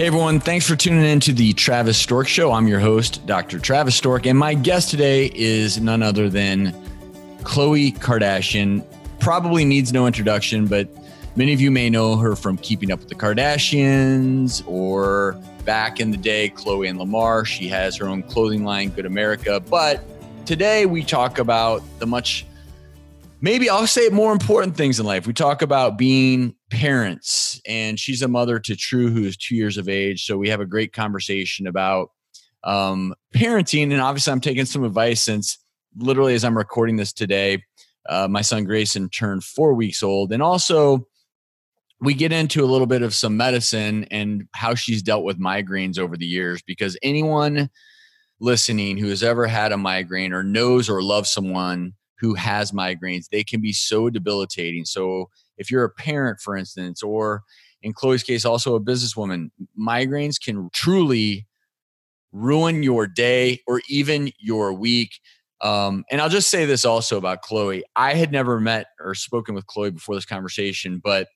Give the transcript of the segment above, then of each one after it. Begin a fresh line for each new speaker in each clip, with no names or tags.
Hey everyone, thanks for tuning in to the Travis Stork Show. I'm your host, Dr. Travis Stork, and my guest today is none other than Khloe Kardashian. Probably needs no introduction, but many of you may know her from Keeping Up with the Kardashians or back in the day, Khloe and Lamar. She has her own clothing line, Good America. But today we talk about the much maybe I'll say more important things in life. We talk about being parents, and she's a mother to True, who is two years of age. So we have a great conversation about um, parenting. And obviously, I'm taking some advice since literally as I'm recording this today, uh, my son Grayson turned four weeks old. And also, we get into a little bit of some medicine and how she's dealt with migraines over the years because anyone listening who has ever had a migraine or knows or loves someone who has migraines, they can be so debilitating. So if you're a parent, for instance, or in Khloe's case, also a businesswoman, migraines can truly ruin your day or even your week. Um, and I'll just say this also about Khloe. I had never met or spoken with Khloe before this conversation, but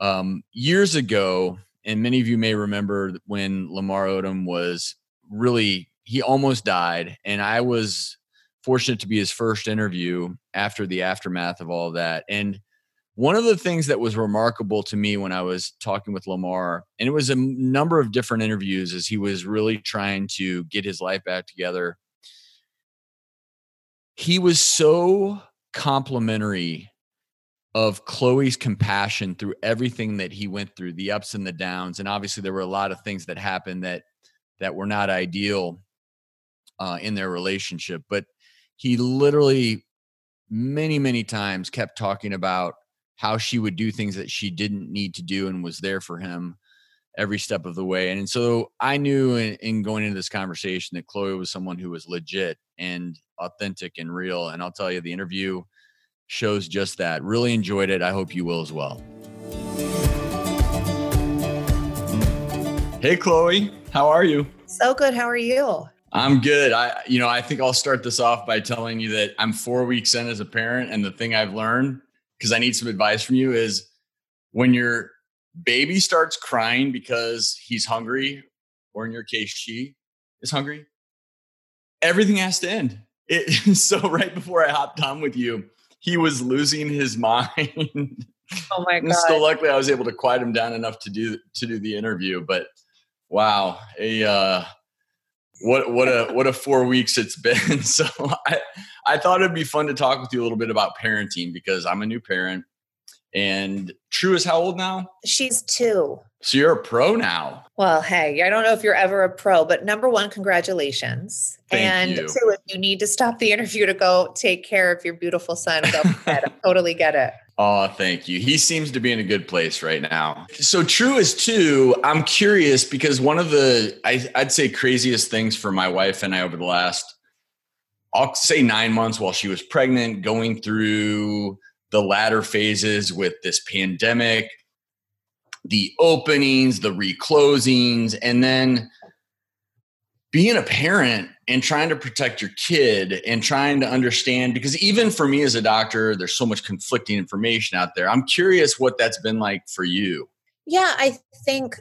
um, years ago, and many of you may remember when Lamar Odom was really, he almost died. And I was fortunate to be his first interview after the aftermath of all that. And one of the things that was remarkable to me when I was talking with Lamar, and it was a number of different interviews as he was really trying to get his life back together, he was so complimentary of Khloe's compassion through everything that he went through, the ups and the downs. And obviously there were a lot of things that happened that that were not ideal uh, in their relationship. But he literally many many times kept talking about how she would do things that she didn't need to do and was there for him every step of the way and, so i knew in, in, going into this conversation that khloe was someone who was legit and authentic and real and i'll tell you the interview shows just that. Really enjoyed it. I hope you will as well. Hey khloe. How are you?
So good. How are you
I'm good. I, you know, I think I'll start this off by telling you that I'm four weeks in as a parent, and the thing I've learned because I need some advice from you is when your baby starts crying because he's hungry, or in your case, she is hungry, everything has to end. It, so right before I hopped on with you, he was losing his mind.
Oh my god!
Still, luckily, I was able to quiet him down enough to do to do the interview. But wow, a uh, what what a what a four weeks it's been. So I I thought it'd be fun to talk with you a little bit about parenting because I'm a new parent. And True is how old now?
She's two.
So you're a pro now.
Well, hey, I don't know if you're ever a pro, but number one, congratulations.
Thank
and
you.
two, if you need to stop the interview to go take care of your beautiful son, go ahead. I totally get it.
Oh, thank you. He seems to be in a good place right now. So true is two. I'm curious because one of the I, I'd say craziest things for my wife and I over the last, I'll say nine months while she was pregnant, going through the latter phases with this pandemic, the openings, the reclosings, and then being a parent and trying to protect your kid and trying to understand because even for me as a doctor there's so much conflicting information out there. I'm curious what that's been like for you.
Yeah i think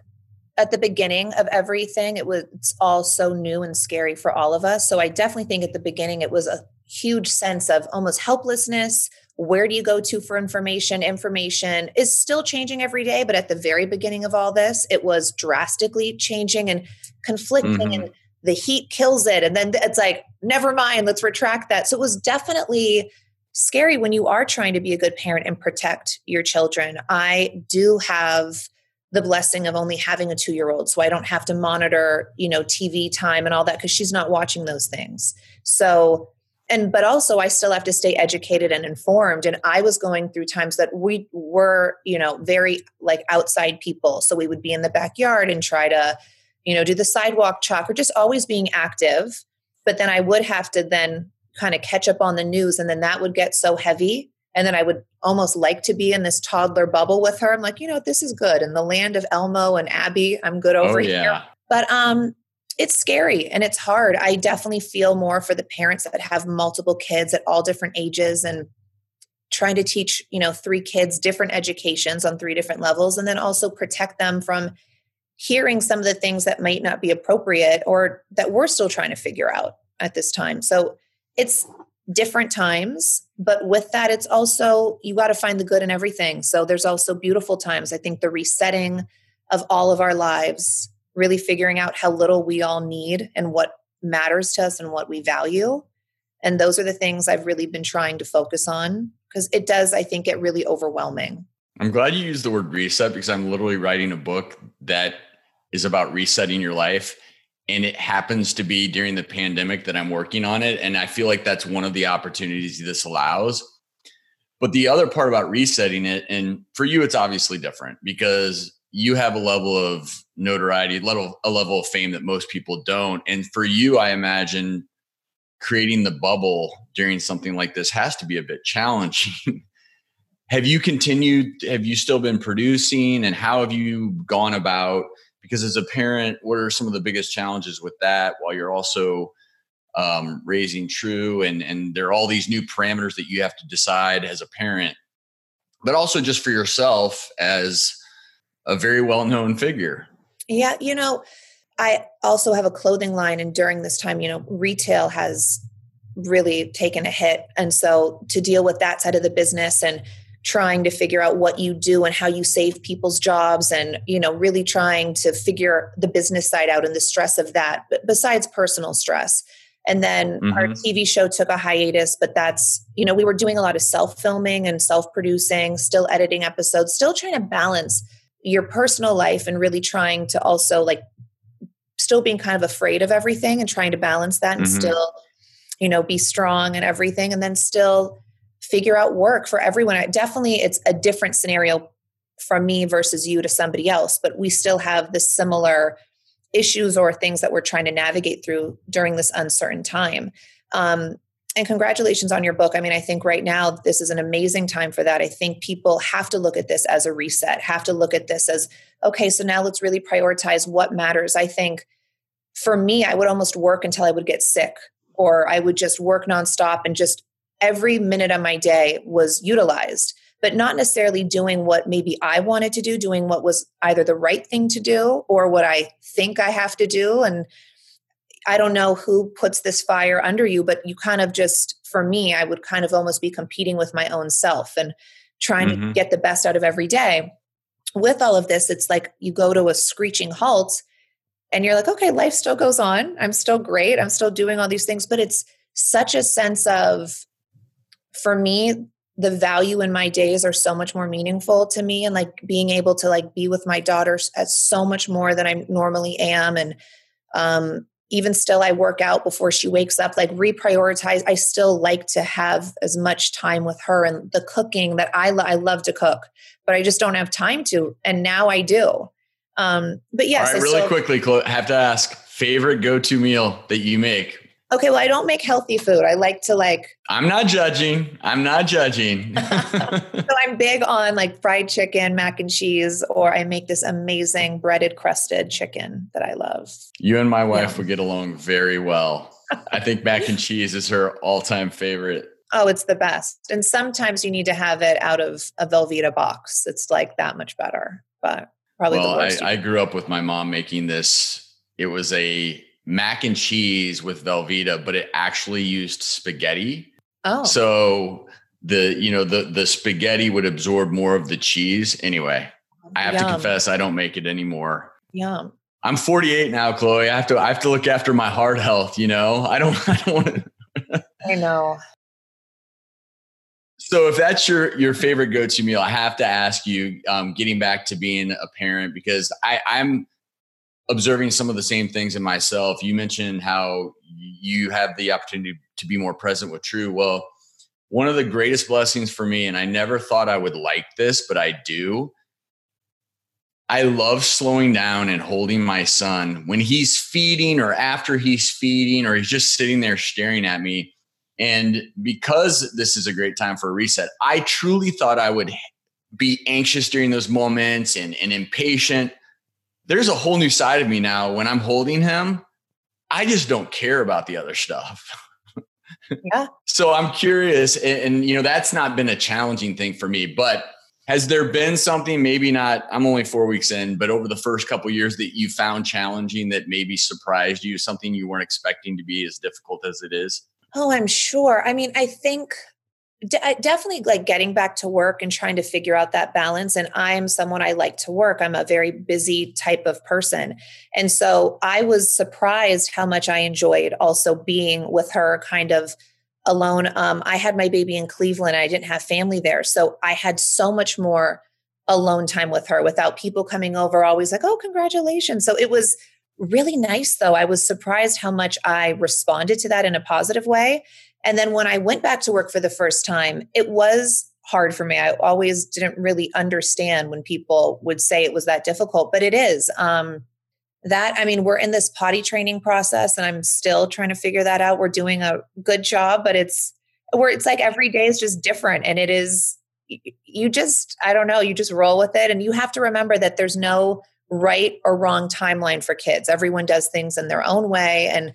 at the beginning of everything it was all so new and scary for all of us. So i definitely think at the beginning it was a huge sense of almost helplessness where do you go to for information? Information is still changing every day but at the very beginning of all this it was drastically changing and conflicting mm-hmm. and the heat kills it. And then it's like never mind let's retract that. So it was definitely scary when you are trying to be a good parent and protect your children. I do have the blessing of only having a 2 year old so i don't have to monitor you know tv time and all that cuz she's not watching those things. So and but also i still have to stay educated and informed and i was going through times that we were you know very like outside people so we would be in the backyard and try to you know, do the sidewalk chalk or just always being active. But then I would have to then kind of catch up on the news and then that would get so heavy. And then I would almost like to be in this toddler bubble with her. I'm like, you know, this is good. In the land of Elmo and Abby, I'm good over
oh, yeah.
here. But um, it's scary and it's hard. I definitely feel more for the parents that have multiple kids at all different ages and trying to teach, you know, three kids different educations on three different levels and then also protect them from hearing some of the things that might not be appropriate or that we're still trying to figure out at this time. So it's different times, but with that, it's also you got to find the good in everything. So there's also beautiful times. I think the resetting of all of our lives, really figuring out how little we all need and what matters to us and what we value. And those are the things I've really been trying to focus on because it does, I think, get really overwhelming.
I'm glad you used the word reset because I'm literally writing a book that is about resetting your life. And it happens to be during the pandemic that I'm working on it. And I feel like that's one of the opportunities this allows. But the other part about resetting it, and for you, it's obviously different because you have a level of notoriety, level a level of fame that most people don't. And for you, I imagine creating the bubble during something like this has to be a bit challenging. have you continued? Have you still been producing? And how have you gone about because as a parent what are some of the biggest challenges with that while you're also um, raising true and and there are all these new parameters that you have to decide as a parent but also just for yourself as a very well-known figure.
Yeah you know i also have a clothing line and during this time you know retail has really taken a hit. And so to deal with that side of the business and trying to figure out what you do and how you save people's jobs and you know really trying to figure the business side out and the stress of that but besides personal stress. And then mm-hmm. our tv show took a hiatus but that's you know we were doing a lot of self filming and self producing still editing episodes still trying to balance your personal life and really trying to also like still being kind of afraid of everything and trying to balance that and mm-hmm. still you know be strong and everything and then still figure out work for everyone. definitely, it's a different scenario from me versus you to somebody else, but we still have the similar issues or things that we're trying to navigate through during this uncertain time. Um, and congratulations on your book. I mean, I think right now this is an amazing time for that. I think people have to look at this as a reset, have to look at this as, okay, so now let's really prioritize what matters. I think for me, I would almost work until I would get sick, or I would just work nonstop and just every minute of my day was utilized, but not necessarily doing what maybe I wanted to do, doing what was either the right thing to do or what I think I have to do. And I don't know who puts this fire under you, but you kind of just, for me, I would kind of almost be competing with my own self and trying mm-hmm. to get the best out of every day. With all of this, it's like you go to a screeching halt and you're like, okay, life still goes on. I'm still great. I'm still doing all these things, but it's such a sense of for me the value in my days are so much more meaningful to me and like being able to like be with my daughters as so much more than I normally am and um even still I work out before she wakes up like reprioritize. I still like to have as much time with her and the cooking that I lo- I love to cook but I just don't have time to and now I do. Um but yes
All right, really still, quickly have to ask favorite go-to meal that you make
Okay, well, I don't make healthy food. I like to like.
I'm not judging. I'm not judging.
so I'm big on like fried chicken, mac and cheese, or I make this amazing breaded crusted chicken that I love.
You and my wife yeah. would get along very well. I think mac and cheese is her all time favorite.
Oh, it's the best. And sometimes you need to have it out of a Velveeta box. It's like that much better, but probably the worst.
well, I, I grew up with my mom making this. It was a mac and cheese with Velveeta, but it actually used spaghetti. Oh. So the you know the the spaghetti would absorb more of the cheese anyway. I have Yum. to confess I don't make it anymore.
Yum.
I'm 48 now, Khloe. I have to I have to look after my heart health, you know. I don't I don't want
to I know.
So if that's your your favorite go-to meal, I have to ask you, um, getting back to being a parent, because I, I'm observing some of the same things in myself. You mentioned how you have the opportunity to be more present with True. Well, one of the greatest blessings for me, and I never thought I would like this, but I do. I love slowing down and holding my son when he's feeding or after he's feeding or he's just sitting there staring at me. And because this is a great time for a reset, I truly thought I would be anxious during those moments and, and impatient there's a whole new side of me now when I'm holding him. I just don't care about the other stuff.
Yeah.
so I'm curious, and, and, you know that's not been a challenging thing for me, but has there been something maybe not i'm only four weeks in but over the first couple years that you found challenging that maybe surprised you something you weren't expecting to be as difficult as it is
oh i'm sure i mean i think de- definitely like getting back to work and trying to figure out that balance and i'm someone i like to work i'm a very busy type of person and so i was surprised how much i enjoyed also being with her kind of alone. Um, I had my baby in Cleveland. I didn't have family there. So I had so much more alone time with her without people coming over, always like, oh, congratulations. So it was really nice, though. I was surprised how much I responded to that in a positive way. And then when I went back to work for the first time, it was hard for me. I always didn't really understand when people would say it was that difficult, but it is. Um, that i mean we're in this potty training process and i'm still trying to figure that out we're doing a good job but it's where it's like every day is just different and it is you just i don't know you just roll with it and you have to remember that there's no right or wrong timeline for kids everyone does things in their own way and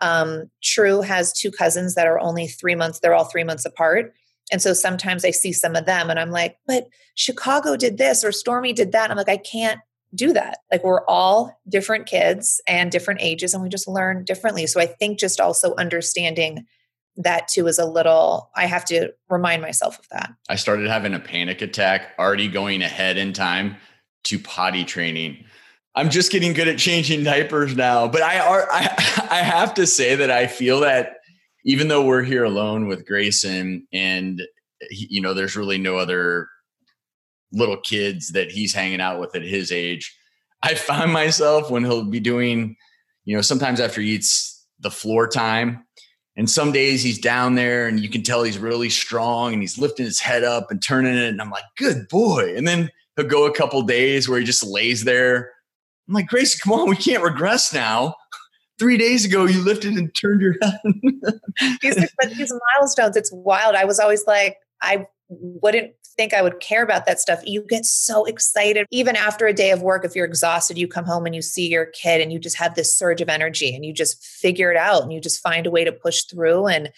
um, true has two cousins that are only three months they're all three months apart and so sometimes i see some of them and i'm like but chicago did this or stormi did that and i'm like i can't do that. Like we're all different kids and different ages, and we just learn differently. So I think just also understanding that too is a little, I have to remind myself of that.
I started having a panic attack already going ahead in time to potty training. I'm just getting good at changing diapers now, but I are I, I have to say that I feel that even though we're here alone with Grayson and you know there's really no other little kids that he's hanging out with at his age. I find myself when he'll be doing, you know, sometimes after he eats the floor time, and some days he's down there and you can tell he's really strong and he's lifting his head up and turning it. And I'm like, good boy. And then he'll go a couple days where he just lays there. I'm like, Grace, come on, we can't regress now. Three days ago, you lifted and turned your head.
these, but these milestones, it's wild. I was always like, I wouldn't think I would care about that stuff. You get so excited. Even after a day of work, if you're exhausted, you come home and you see your kid and you just have this surge of energy and you just figure it out and you just find a way to push through. And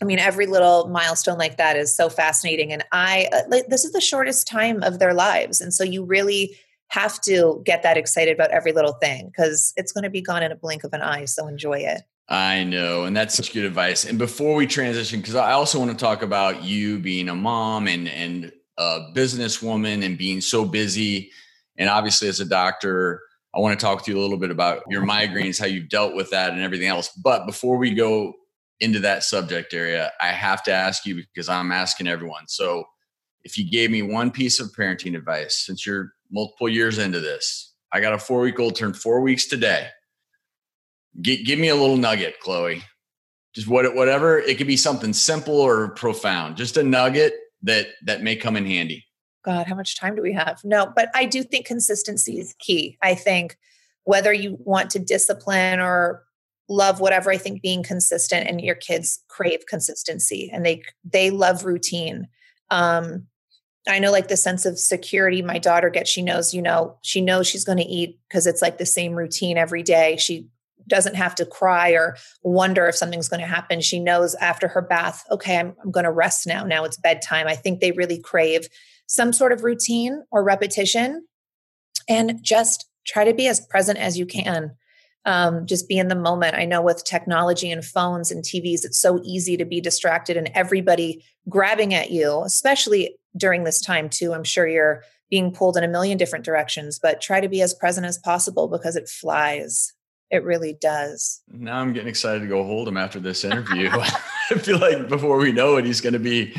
I mean, every little milestone like that is so fascinating. And I, uh, like, this is the shortest time of their lives. And so you really have to get that excited about every little thing because it's going to be gone in a blink of an eye. So enjoy it.
I know. And that's such good advice. And before we transition, because I also want to talk about you being a mom and, and a businesswoman and being so busy. And obviously, as a doctor, I want to talk to you a little bit about your migraines, how you've dealt with that, and everything else. But before we go into that subject area, I have to ask you because I'm asking everyone. So, if you gave me one piece of parenting advice since you're multiple years into this, I got a four week old turned four weeks today. G- give me a little nugget, Khloe. Just what, whatever. It could be something simple or profound. Just a nugget that that may come in handy.
God, how much time do we have? No, but I do think consistency is key. I think whether you want to discipline or love whatever, I think being consistent and your kids crave consistency and they they love routine. Um, I know like the sense of security my daughter gets. She knows, you know, she knows she's going to eat because it's like the same routine every day. She doesn't have to cry or wonder if something's going to happen. She knows after her bath, okay, I'm, I'm going to rest now. Now it's bedtime. I think they really crave some sort of routine or repetition and just try to be as present as you can. Um, just be in the moment. I know with technology and phones and TVs, it's so easy to be distracted and everybody grabbing at you, especially during this time, too. I'm sure you're being pulled in a million different directions, but try to be as present as possible because it flies. It really does.
Now I'm getting excited to go hold him after this interview. I feel like before we know it, he's going to be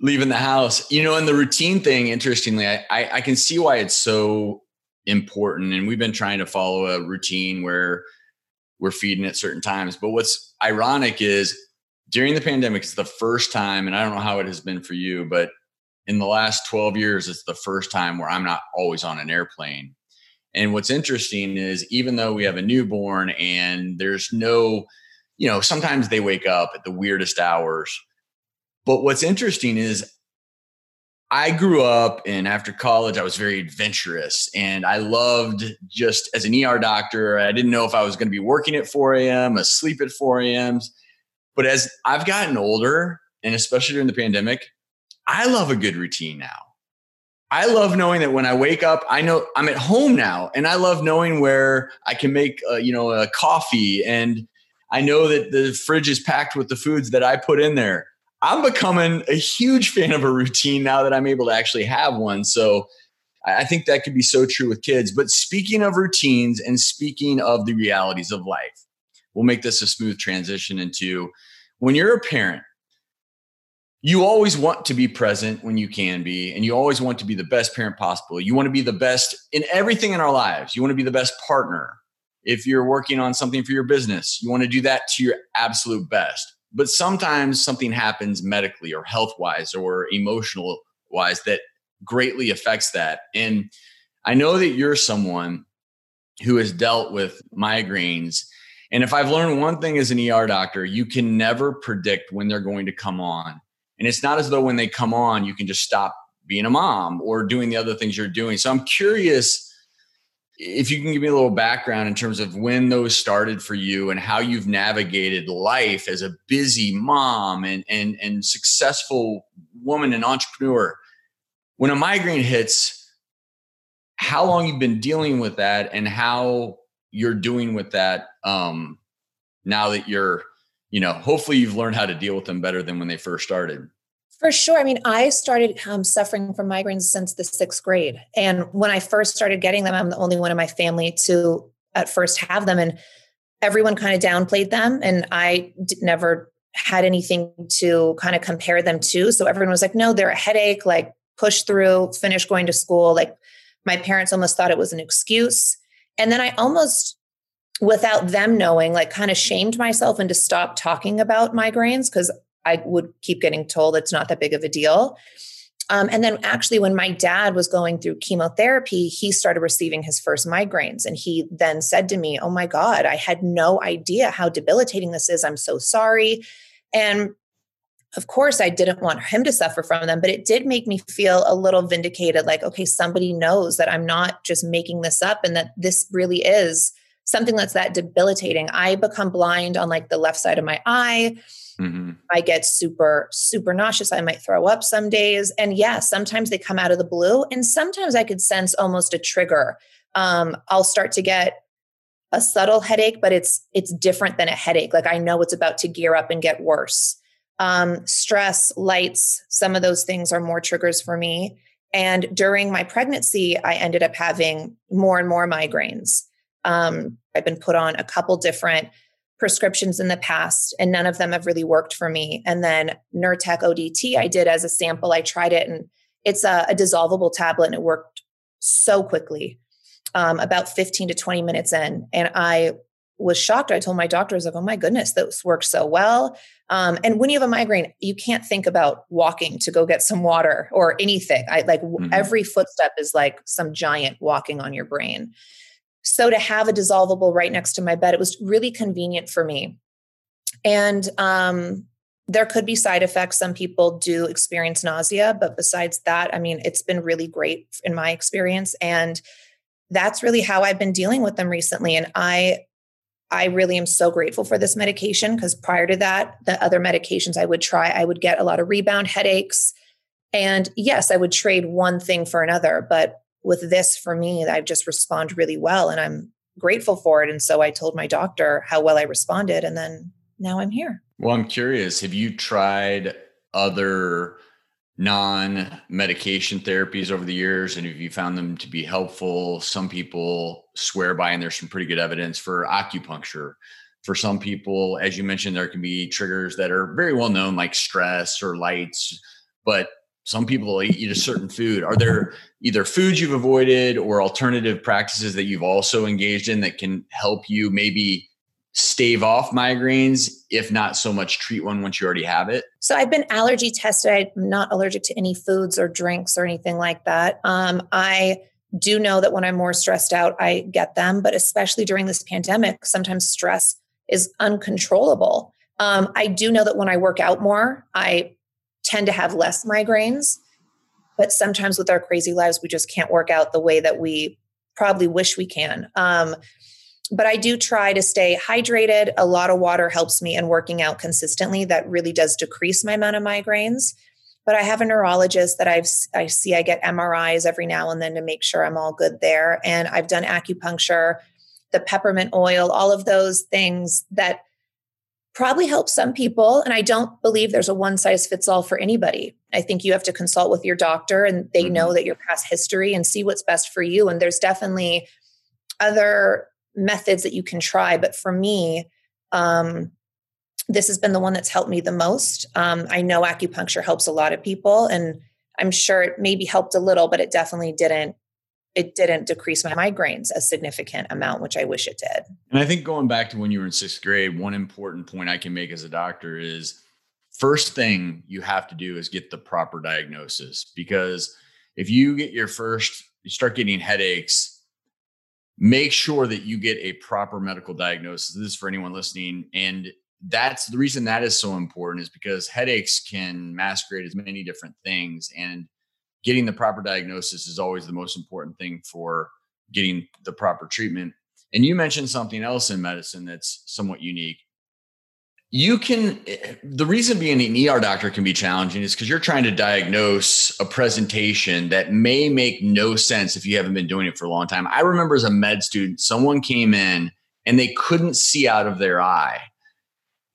leaving the house. You know, and the routine thing, interestingly, I, I, I can see why it's so important. And we've been trying to follow a routine where we're feeding at certain times. But what's ironic is during the pandemic, it's the first time, and I don't know how it has been for you, but in the last 12 years, it's the first time where I'm not always on an airplane. And what's interesting is even though we have a newborn and there's no, you know, sometimes they wake up at the weirdest hours. But what's interesting is I grew up and after college, I was very adventurous and I loved just as an ER doctor, I didn't know if I was going to be working at 4 a.m., asleep at 4 a.m. But as I've gotten older, and especially during the pandemic, I love a good routine now. I love knowing that when I wake up, I know I'm at home now, and I love knowing where I can make, uh, you know, a coffee, and I know that the fridge is packed with the foods that I put in there. I'm becoming a huge fan of a routine now that I'm able to actually have one. So I think that could be so true with kids. But speaking of routines and speaking of the realities of life, we'll make this a smooth transition into when you're a parent you always want to be present when you can be and you always want to be the best parent possible. You want to be the best in everything in our lives. You want to be the best partner if you're working on something for your business. You want to do that to your absolute best. But sometimes something happens medically or health wise or emotional wise that greatly affects that. And i know that you're someone who has dealt with migraines. And if i've learned one thing as an er doctor you can never predict when they're going to come on and it's not as though when they come on, you can just stop being a mom or doing the other things you're doing. So I'm curious if you can give me a little background in terms of when those started for you and how you've navigated life as a busy mom and and and successful woman and entrepreneur. When a migraine hits, how long you've been dealing with that and how you're doing with that um, now that you're you know, hopefully you've learned how to deal with them better than when they first started.
For sure. I mean, I started um, suffering from migraines since the sixth grade. And when I first started getting them, I'm the only one in my family to at first have them. And everyone kind of downplayed them. And I never had anything to kind of compare them to. So everyone was like, no, they're a headache, like push through, finish going to school. Like my parents almost thought it was an excuse. And then I almost without them knowing, like kind of shamed myself into stop talking about migraines because I would keep getting told it's not that big of a deal. Um, and then actually, when my dad was going through chemotherapy, he started receiving his first migraines. And he then said to me, Oh my God, I had no idea how debilitating this is. I'm so sorry. And of course, I didn't want him to suffer from them, but it did make me feel a little vindicated like, okay, somebody knows that I'm not just making this up and that this really is something that's that debilitating. I become blind on like the left side of my eye. Mm-hmm. I get super, super nauseous. I might throw up some days. And yeah, sometimes they come out of the blue. And sometimes I could sense almost a trigger. Um, I'll start to get a subtle headache, but it's it's different than a headache. Like I know it's about to gear up and get worse. Um, stress, lights, some of those things are more triggers for me. And during my pregnancy, I ended up having more and more migraines. Um, I've been put on a couple different prescriptions in the past, and none of them have really worked for me. And then Nurtec ODT, I did as a sample. I tried it, and it's a, a dissolvable tablet, and it worked so quickly, um, about 15 to 20 minutes in. And I was shocked. I told my doctor, I was like, oh my goodness, this works so well. Um, and when you have a migraine, you can't think about walking to go get some water or anything. I like mm-hmm. every footstep is like some giant walking on your brain. So to have a dissolvable right next to my bed, it was really convenient for me. And um, there could be side effects. Some people do experience nausea, but besides that, I mean, it's been really great in my experience. And that's really how I've been dealing with them recently. And I I really am so grateful for this medication because prior to that, the other medications I would try, I would get a lot of rebound headaches. And yes, I would trade one thing for another, but with this for me, I've just respond really well and I'm grateful for it. And so I told my doctor how well I responded. And then now I'm here.
Well, I'm curious have you tried other non medication therapies over the years and have you found them to be helpful? Some people swear by, and there's some pretty good evidence for acupuncture. For some people, as you mentioned, there can be triggers that are very well known, like stress or lights, but some people eat a certain food. Are there either foods you've avoided or alternative practices that you've also engaged in that can help you maybe stave off migraines, if not so much treat one once you already have it?
So I've been allergy tested. I'm not allergic to any foods or drinks or anything like that. Um, I do know that when I'm more stressed out, I get them, but especially during this pandemic, sometimes stress is uncontrollable. Um, I do know that when I work out more, I tend to have less migraines. But sometimes with our crazy lives, we just can't work out the way that we probably wish we can. Um, but I do try to stay hydrated. A lot of water helps me in working out consistently. That really does decrease my amount of migraines. but I have a neurologist that I've I see I get MRIs every now and then to make sure I'm all good there and I've done acupuncture, the peppermint oil, all of those things that probably help some people and I don't believe there's a one size fits all for anybody. I think you have to consult with your doctor and they mm-hmm. know that your past history and see what's best for you and there's definitely other methods that you can try but for me um, this has been the one that's helped me the most. Um, I know acupuncture helps a lot of people, and I'm sure it maybe helped a little, but it definitely didn't. It didn't decrease my migraines a significant amount, which I wish it did.
And I think going back to when you were in sixth grade, one important point I can make as a doctor is first thing you have to do is get the proper diagnosis because if you get your first, you start getting headaches, make sure that you get a proper medical diagnosis. This is for anyone listening. And that's the reason that is so important is because headaches can masquerade as many different things and getting the proper diagnosis is always the most important thing for getting the proper treatment. And you mentioned something else in medicine that's somewhat unique. You can eh, the reason being an er doctor can be challenging is because you're trying to diagnose a presentation that may make no sense if you haven't been doing it for a long time. I remember as a med student someone came in and they couldn't see out of their eye.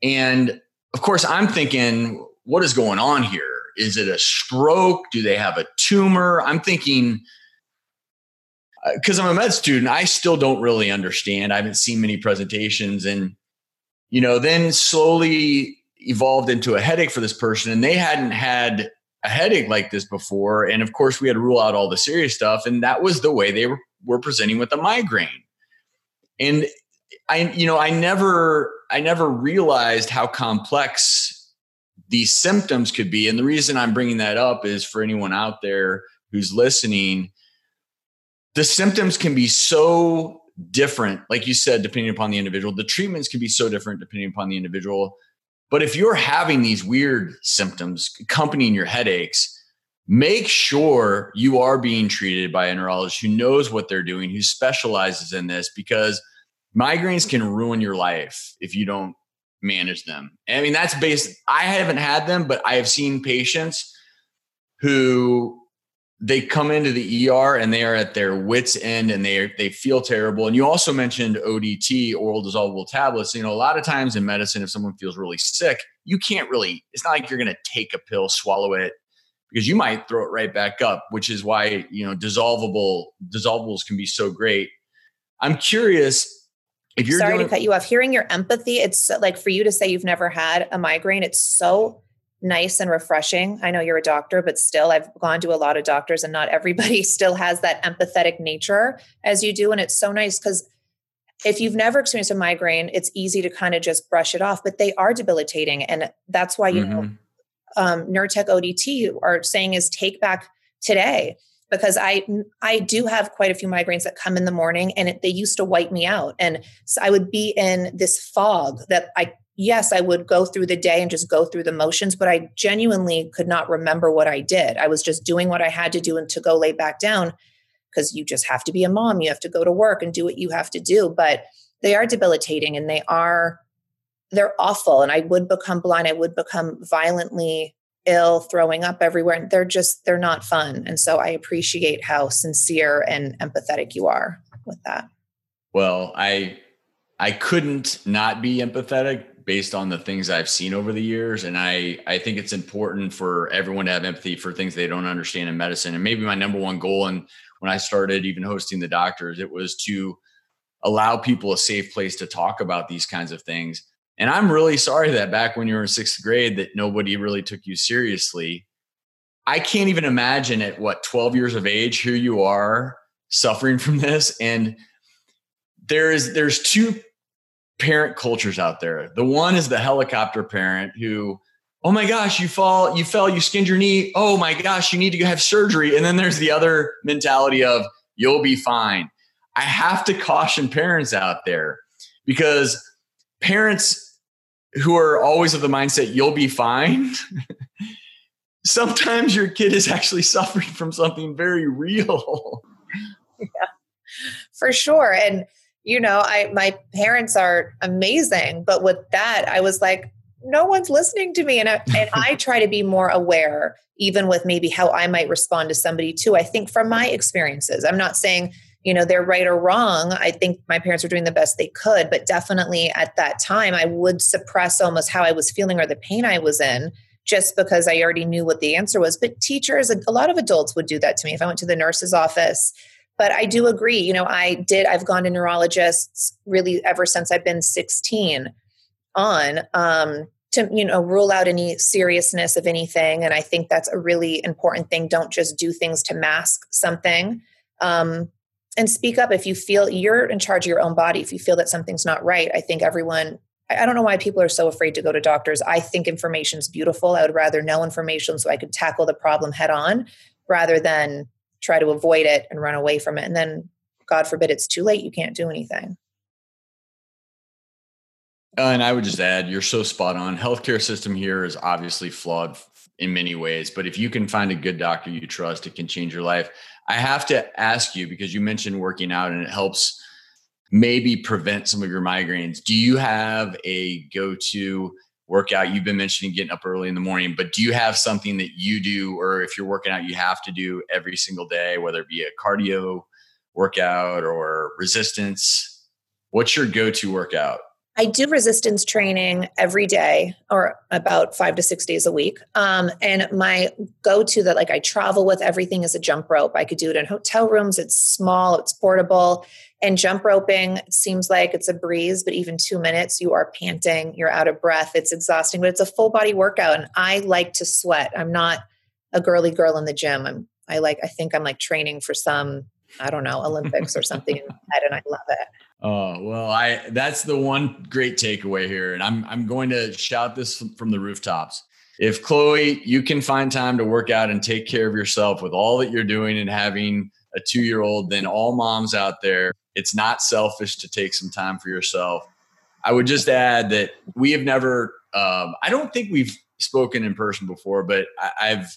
And of course, I'm thinking, what is going on here? Is it a stroke? Do they have a tumor? I'm thinking, because uh, I'm a med student, I still don't really understand. I haven't seen many presentations. And, you know, then slowly evolved into a headache for this person. And they hadn't had a headache like this before. And of course, we had to rule out all the serious stuff. And that was the way they were, were presenting with a migraine. And I, you know, I never I never realized how complex these symptoms could be. And the reason I'm bringing that up is for anyone out there who's listening, the symptoms can be so different, like you said, depending upon the individual. The treatments can be so different depending upon the individual. But if you're having these weird symptoms accompanying your headaches, make sure you are being treated by a neurologist who knows what they're doing, who specializes in this, because – migraines can ruin your life if you don't manage them. I mean, that's based, I haven't had them, but I have seen patients who they come into the ER and they are at their wits end and they they feel terrible. And you also mentioned ODT, oral dissolvable tablets. You know, a lot of times in medicine, if someone feels really sick, you can't really. It's not like you're going to take a pill, swallow it, because you might throw it right back up. Which is why you know dissolvable dissolvables can be so great. I'm curious
if you're sorry doing- to cut you off. Hearing your empathy it's like for you to say you've never had a migraine it's so nice and refreshing. I know you're a doctor but still i've gone to a lot of doctors and not everybody still has that empathetic nature as you do and it's so nice because if you've never experienced a migraine it's easy to kind of just brush it off but they are debilitating and that's why you mm-hmm. know um, Nurtec ODT are saying is take back today because I I do have quite a few migraines that come in the morning and it, they used to wipe me out. And so I would be in this fog that I yes I would go through the day and just go through the motions but I genuinely could not remember what I did. I was just doing what I had to do and to go lay back down because you just have to be a mom. You have to go to work and do what you have to do. But they are debilitating and they are they're awful. And I would become blind. I would become violently ill, throwing up everywhere. And They're just, they're not fun. And so I appreciate how sincere and empathetic you are with that.
Well, I, I couldn't not be empathetic based on the things I've seen over the years. And I, I think it's important for everyone to have empathy for things they don't understand in medicine. And maybe my number one goal, and when I started even hosting the doctors, it was to allow people a safe place to talk about these kinds of things and I'm really sorry that back when you were in sixth grade that nobody really took you seriously. I can't even imagine at what 12 years of age, here you are suffering from this. And there's there's two parent cultures out there. The one is the helicopter parent who, oh my gosh, you fall, you fell, you skinned your knee. Oh my gosh, you need to have surgery. And then there's the other mentality of you'll be fine. I have to caution parents out there because parents who are always of the mindset you'll be fine sometimes your kid is actually suffering from something very real
yeah for sure and you know i my parents are amazing but with that i was like no one's listening to me. And I, and I try to be more aware, even with maybe how I might respond to somebody too. I think from my experiences, I'm not saying, you know, they're right or wrong. I think my parents were doing the best they could, but definitely at that time, I would suppress almost how I was feeling or the pain I was in just because I already knew what the answer was. But teachers, a lot of adults would do that to me. If I went to the nurse's office, but I do agree, you know, I did, I've gone to neurologists really ever since I've been 16 on um, to, you know, rule out any seriousness of anything. And I think that's a really important thing. Don't just do things to mask something. Um, and speak up if you feel you're in charge of your own body. If you feel that something's not right, I think everyone I don't know why people are so afraid to go to doctors. I think information is beautiful. I would rather know information so I could tackle the problem head on rather than try to avoid it and run away from it. And then, God forbid, it's too late. You can't do anything.
Uh, and I would just add, you're so spot on. Healthcare system here is obviously flawed in many ways, but if you can find a good doctor you trust, it can change your life. I have to ask you because you mentioned working out and it helps maybe prevent some of your migraines. Do you have a go-to workout? You've been mentioning getting up early in the morning, but do you have something that you do, or if you're working out, you have to do every single day, whether it be a cardio workout or resistance? What's your go-to workout?
I do resistance training every day or about five to six days a week. Um, and my go to that, like I travel with everything is a jump rope. I could do it in hotel rooms. It's small, it's portable. And jump roping seems like it's a breeze, but even two minutes, you are panting, you're out of breath. It's exhausting, but it's a full body workout. And I like to sweat. I'm not a girly girl in the gym. I'm, I like, I think I'm like training for some, I don't know, Olympics or something and I love it.
Oh, well, I that's the one great takeaway here. And I'm I'm going to shout this from the rooftops. If Khloe, you can find time to work out and take care of yourself with all that you're doing and having a two year old, then all moms out there, it's not selfish to take some time for yourself. I would just add that we have never, um, I don't think we've spoken in person before, but I, have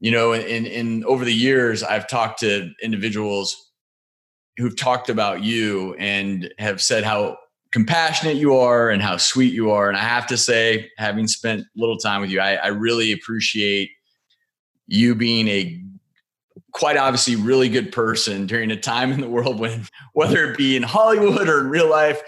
you know, in, in over the years, I've talked to individuals who've talked about you and have said how compassionate you are and how sweet you are. And I have to say, having spent little time with you, I, I really appreciate you being a quite obviously really good person during a time in the world when whether it be in Hollywood or in real life,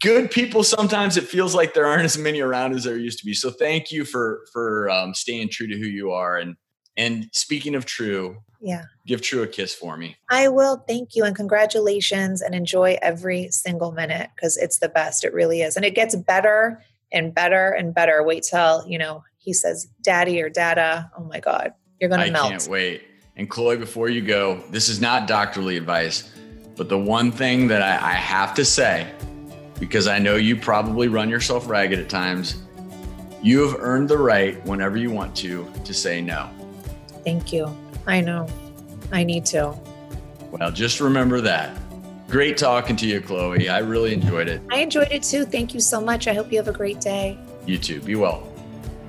good people sometimes it feels like there aren't as many around as there used to be. So thank you for for um, staying true to who you are and and speaking of True,
yeah,
give True a kiss for me.
I will. Thank you and congratulations and enjoy every single minute because it's the best. It really is. And it gets better and better and better. Wait till, you know, he says daddy or dada. Oh my God. You're going to melt. I
can't wait. And Khloe, before you go, this is not doctorly advice, but the one thing that I, I have to say, because I know you probably run yourself ragged at times, you have earned the right whenever you want to to say no.
Thank you. I know. I need to.
Well, just remember that. Great talking to you, Khloe. I really enjoyed it.
I enjoyed it too. Thank you so much. I hope you have a great day.
You too. Be well.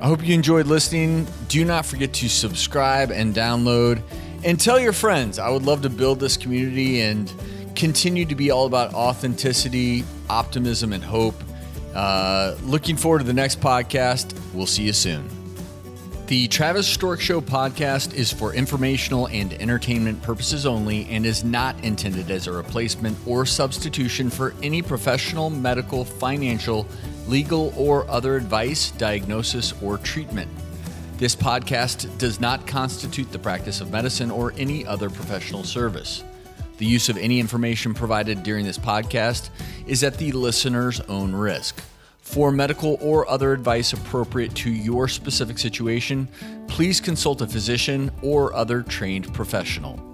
I hope you enjoyed listening. Do not forget to subscribe and download and tell your friends. I would love to build this community and continue to be all about authenticity, optimism, and hope. Uh, looking forward to the next podcast. We'll see you soon. The Travis Stork Show podcast is for informational and entertainment purposes only and is not intended as a replacement or substitution for any professional, medical, financial, legal, or other advice, diagnosis, or treatment. This podcast does not constitute the practice of medicine or any other professional service. The use of any information provided during this podcast is at the listener's own risk. For medical or other advice appropriate to your specific situation, please consult a physician or other trained professional.